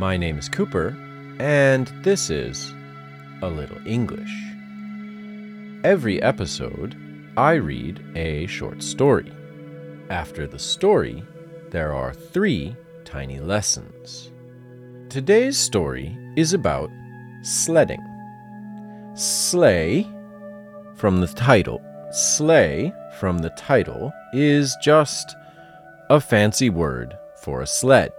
My name is Cooper, and this is A Little English. Every episode, I read a short story. After the story, there are three tiny lessons. Today's story is about sledding. Sleigh, from the title, sleigh from the title is just a fancy word for a sled.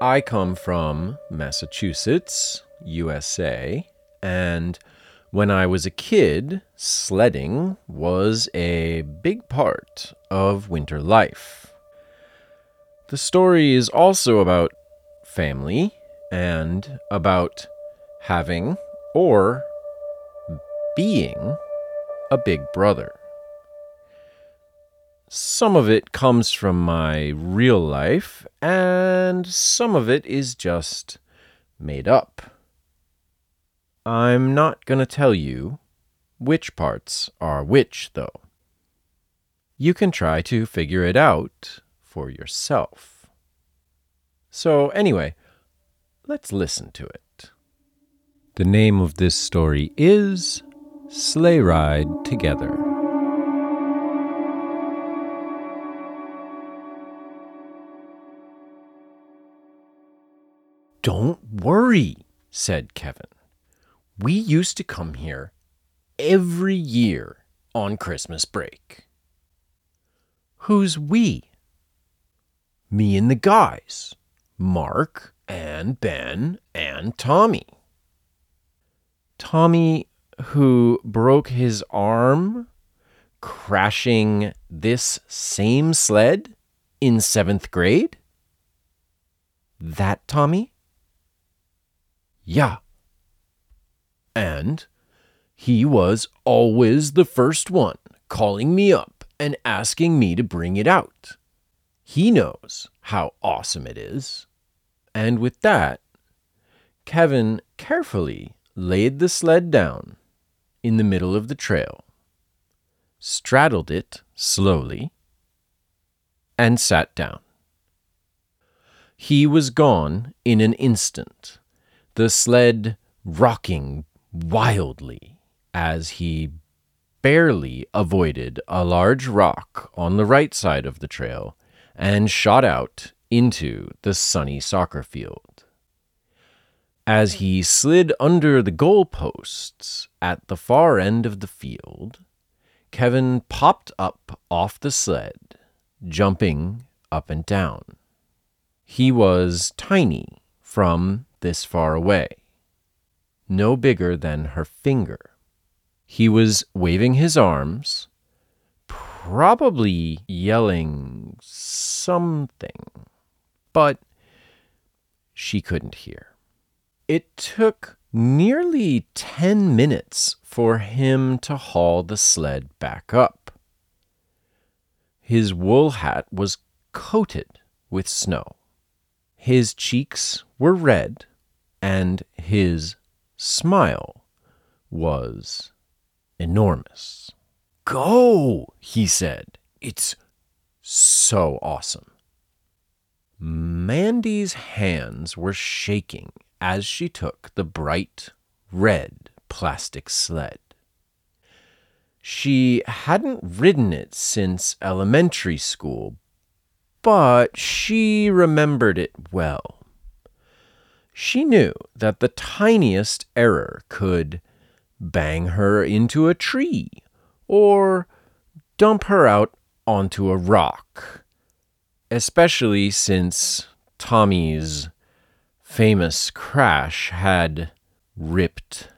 I come from Massachusetts, USA, and when I was a kid, sledding was a big part of winter life. The story is also about family and about having or being a big brother. Some of it comes from my real life, and some of it is just made up. I'm not going to tell you which parts are which, though. You can try to figure it out for yourself. So, anyway, let's listen to it. The name of this story is Sleigh Ride Together. Don't worry, said Kevin. We used to come here every year on Christmas break. Who's we? Me and the guys, Mark and Ben and Tommy. Tommy, who broke his arm crashing this same sled in seventh grade? That Tommy? Yeah. And he was always the first one calling me up and asking me to bring it out. He knows how awesome it is. And with that, Kevin carefully laid the sled down in the middle of the trail, straddled it slowly, and sat down. He was gone in an instant the sled rocking wildly as he barely avoided a large rock on the right side of the trail and shot out into the sunny soccer field. As he slid under the goalposts at the far end of the field, Kevin popped up off the sled, jumping up and down. He was tiny from this far away, no bigger than her finger. He was waving his arms, probably yelling something, but she couldn't hear. It took nearly 10 minutes for him to haul the sled back up. His wool hat was coated with snow. His cheeks were red, and his smile was enormous. Go, he said. It's so awesome. Mandy's hands were shaking as she took the bright red plastic sled. She hadn't ridden it since elementary school, but she remembered it well. She knew that the tiniest error could bang her into a tree or dump her out onto a rock, especially since Tommy's famous crash had ripped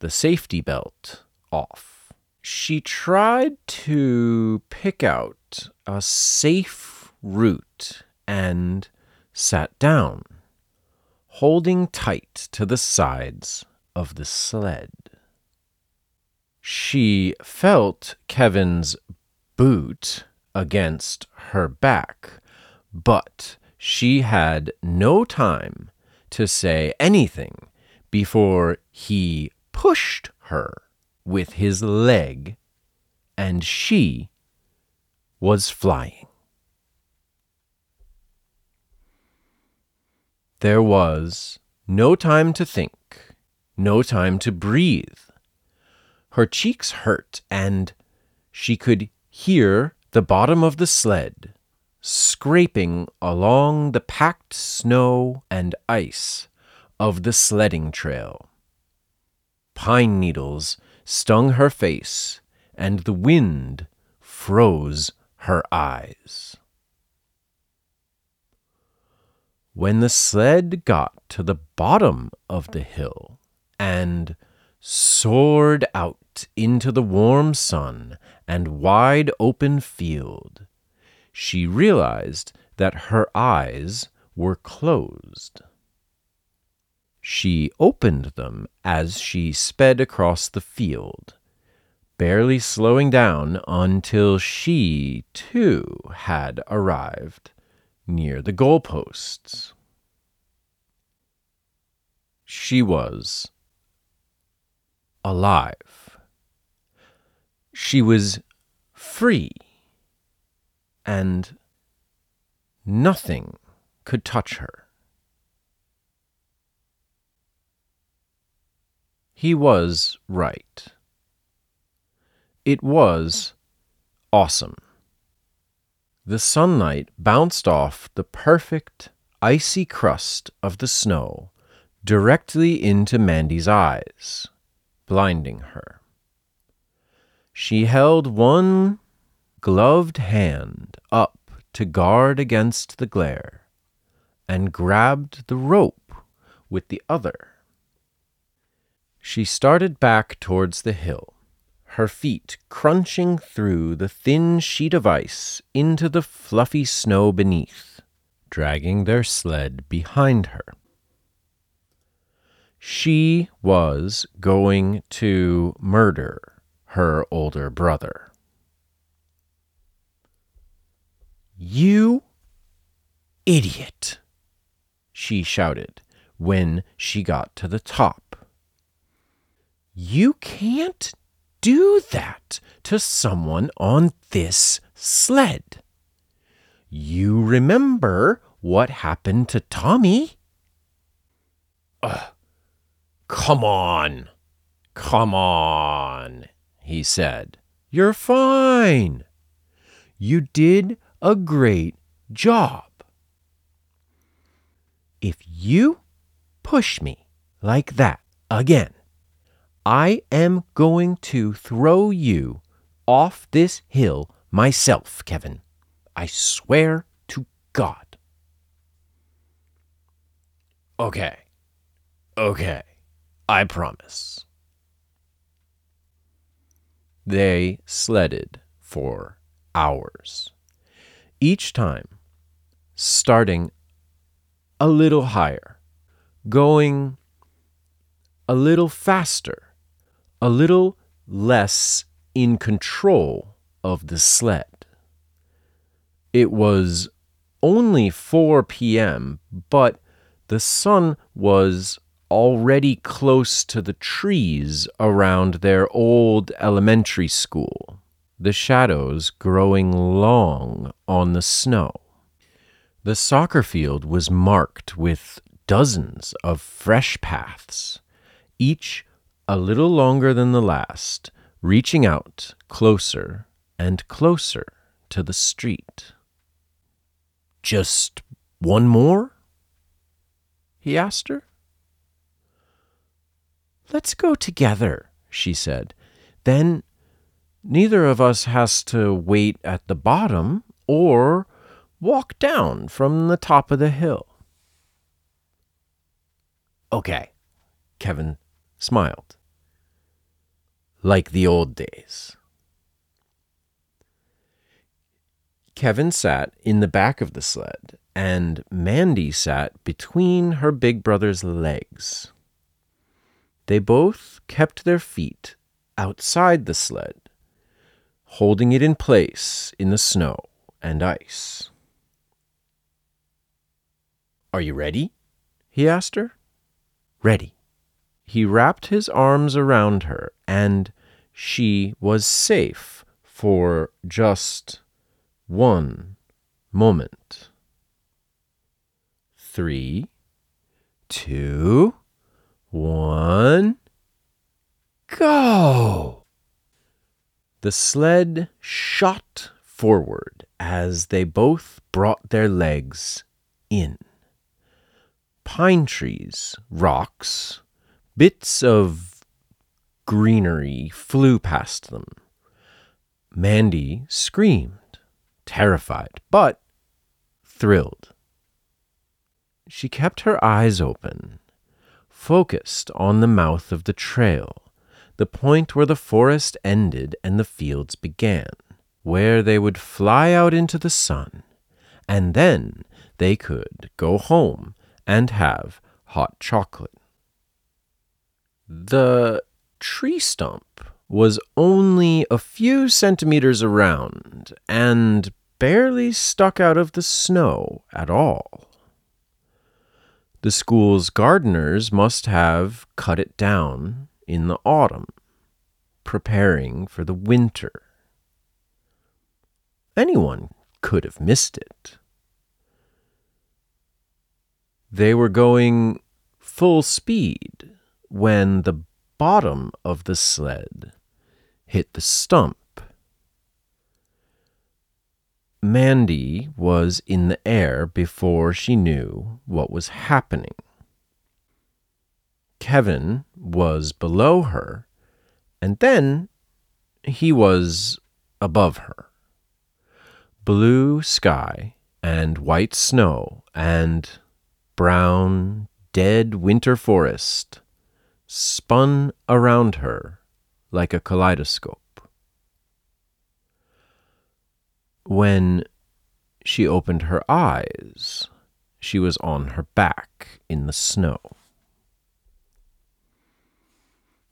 the safety belt off. She tried to pick out a safe route and sat down, holding tight to the sides of the sled. She felt Kevin's boot against her back, but she had no time to say anything before he pushed her with his leg, and she was flying. There was no time to think, no time to breathe. Her cheeks hurt, and she could hear the bottom of the sled scraping along the packed snow and ice of the sledding trail. Pine needles stung her face, and the wind froze her eyes. When the sled got to the bottom of the hill and soared out into the warm sun and wide open field, she realized that her eyes were closed. She opened them as she sped across the field, barely slowing down until she, too, had arrived near the goalposts. She was alive. She was free and nothing could touch her. He was right. It was awesome. The sunlight bounced off the perfect, icy crust of the snow directly into Mandy's eyes, blinding her. She held one gloved hand up to guard against the glare, and grabbed the rope with the other. She started back towards the hill, her feet crunching through the thin sheet of ice into the fluffy snow beneath, dragging their sled behind her. She was going to murder her older brother. You idiot, she shouted when she got to the top. You can't do that to someone on this sled. You remember what happened to Tommy? Ugh, come on, come on, he said. You're fine. You did a great job. If you push me like that again, I am going to throw you off this hill myself, Kevin. I swear to God. Okay. Okay. I promise. They sledded for hours each time starting a little higher, going a little faster, a little less in control of the sled. It was only 4 p.m., but the sun was already close to the trees around their old elementary school the shadows growing long on the snow. The soccer field was marked with dozens of fresh paths, each a little longer than the last, reaching out closer and closer to the street. Just one more? he asked her. Let's go together, she said. Then Neither of us has to wait at the bottom or walk down from the top of the hill. Okay, Kevin smiled. Like the old days. Kevin sat in the back of the sled, and Mandy sat between her big brother's legs. They both kept their feet outside the sled holding it in place in the snow and ice. Are you ready? he asked her. Ready. He wrapped his arms around her, and she was safe for just one moment. Three, two, one, go! The sled shot forward as they both brought their legs in. Pine trees, rocks, bits of greenery flew past them. Mandy screamed, terrified, but thrilled. She kept her eyes open, focused on the mouth of the trail, the point where the forest ended and the fields began, where they would fly out into the sun, and then they could go home and have hot chocolate. The tree stump was only a few centimeters around and barely stuck out of the snow at all. The school's gardeners must have cut it down in the autumn, preparing for the winter. Anyone could have missed it. They were going full speed when the bottom of the sled hit the stump. Mandy was in the air before she knew what was happening. Kevin was below her, and then he was above her. Blue sky and white snow and brown, dead winter forest spun around her like a kaleidoscope. When she opened her eyes, she was on her back in the snow.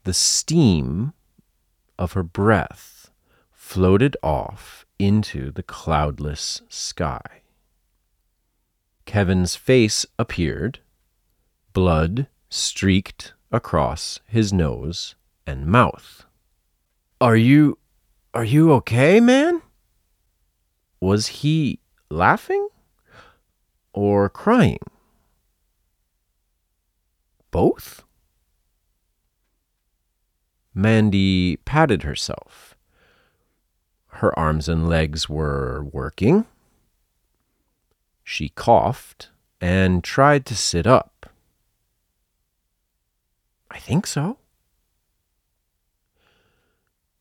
The steam of her breath floated off into the cloudless sky. Kevin's face appeared, blood streaked across his nose and mouth. Are you. are you okay, man? Was he laughing or crying? Both? Mandy patted herself. Her arms and legs were working. She coughed and tried to sit up. I think so.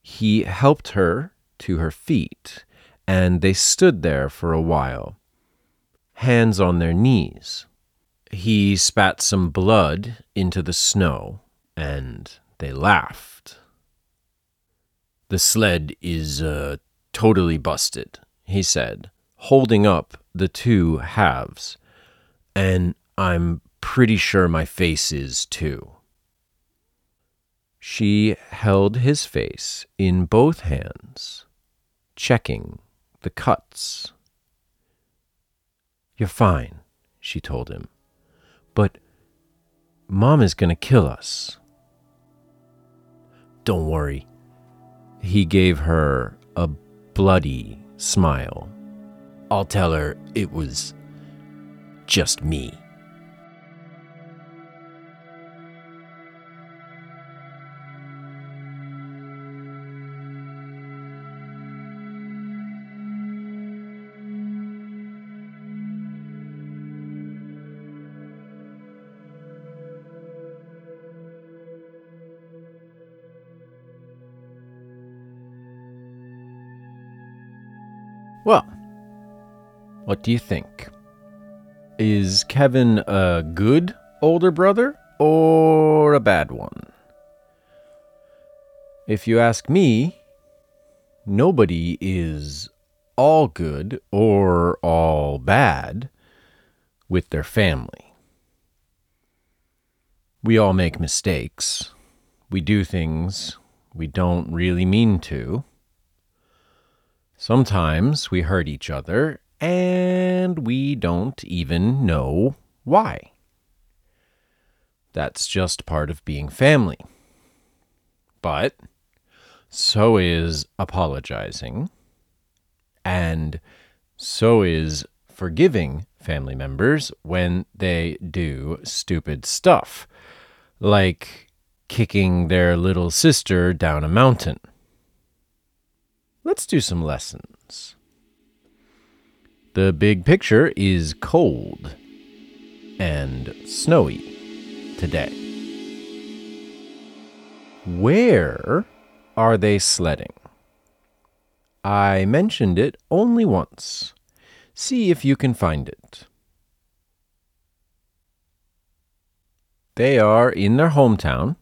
He helped her to her feet and they stood there for a while, hands on their knees. He spat some blood into the snow, and they laughed. The sled is uh, totally busted, he said, holding up the two halves. And I'm pretty sure my face is too. She held his face in both hands, checking the cuts. You're fine, she told him. But Mom is going to kill us. Don't worry. He gave her a bloody smile. I'll tell her it was just me. What do you think? Is Kevin a good older brother or a bad one? If you ask me, nobody is all good or all bad with their family. We all make mistakes. We do things we don't really mean to. Sometimes we hurt each other and we don't even know why. That's just part of being family. But so is apologizing, and so is forgiving family members when they do stupid stuff, like kicking their little sister down a mountain. Let's do some lessons. The big picture is cold and snowy today. Where are they sledding? I mentioned it only once. See if you can find it. They are in their hometown,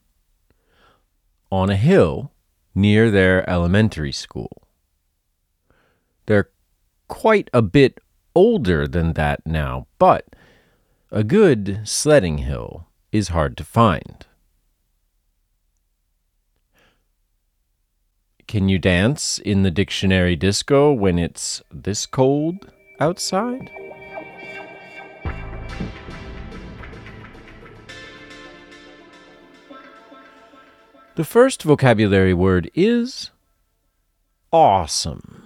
on a hill near their elementary school. They're quite a bit older than that now, but a good sledding hill is hard to find. Can you dance in the dictionary disco when it's this cold outside? The first vocabulary word is awesome.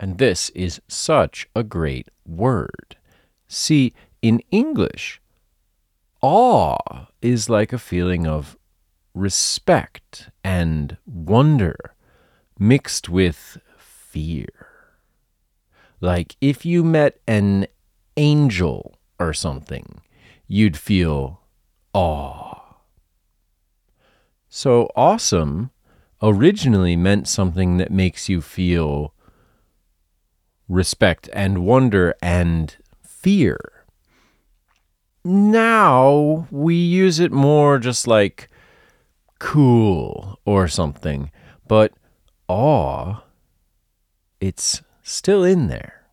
And this is such a great word. See, in English, awe is like a feeling of respect and wonder mixed with fear. Like if you met an angel or something, you'd feel awe. So awesome originally meant something that makes you feel respect and wonder and fear. Now we use it more just like cool or something, but awe, it's still in there.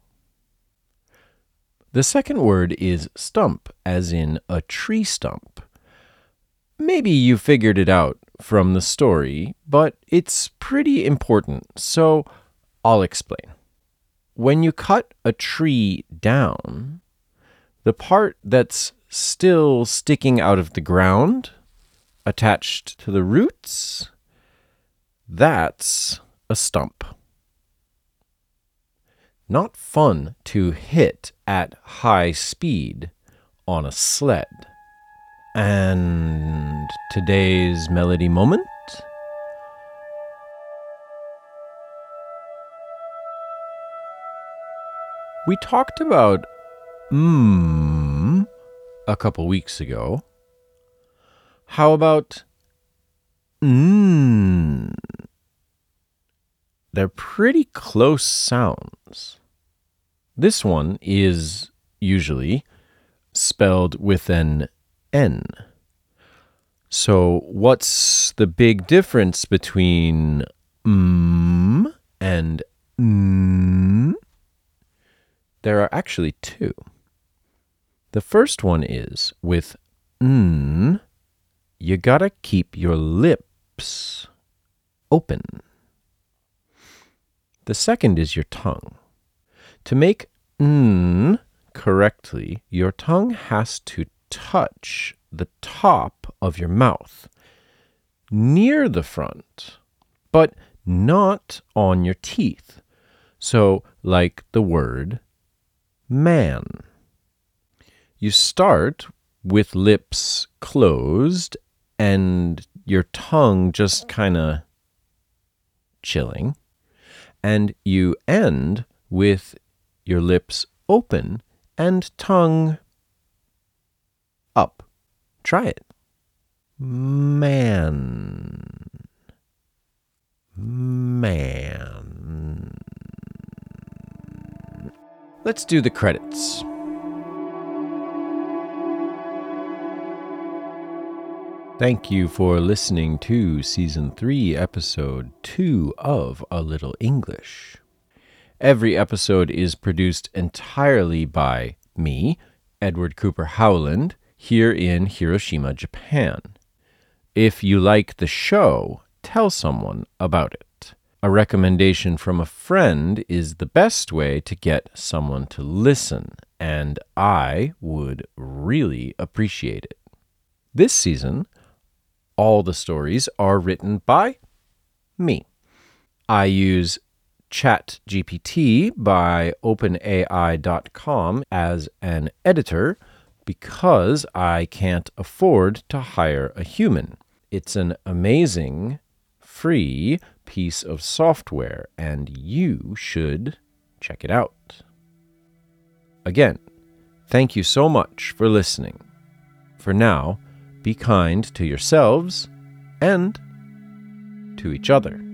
The second word is stump, as in a tree stump. Maybe you figured it out from the story, but it's pretty important, so I'll explain. When you cut a tree down, the part that's still sticking out of the ground, attached to the roots, that's a stump. Not fun to hit at high speed on a sled. And today's melody moment? We talked about mmm a couple weeks ago. How about mmm? They're pretty close sounds. This one is usually spelled with an N. So, what's the big difference between mm and mm? There are actually two. The first one is with mm, you gotta keep your lips open. The second is your tongue. To make mm correctly, your tongue has to touch the top of your mouth near the front, but not on your teeth. So, like the word man. You start with lips closed and your tongue just kind of chilling, and you end with your lips open and tongue up. Try it. Man. Man. Let's do the credits. Thank you for listening to Season 3, Episode 2 of A Little English. Every episode is produced entirely by me, Edward Cooper Howland, here in Hiroshima, Japan. If you like the show, tell someone about it. A recommendation from a friend is the best way to get someone to listen, and I would really appreciate it. This season, all the stories are written by me. I use ChatGPT by OpenAI.com as an editor because I can't afford to hire a human. It's an amazing, free piece of software, and you should check it out. Again, thank you so much for listening. For now, be kind to yourselves and to each other.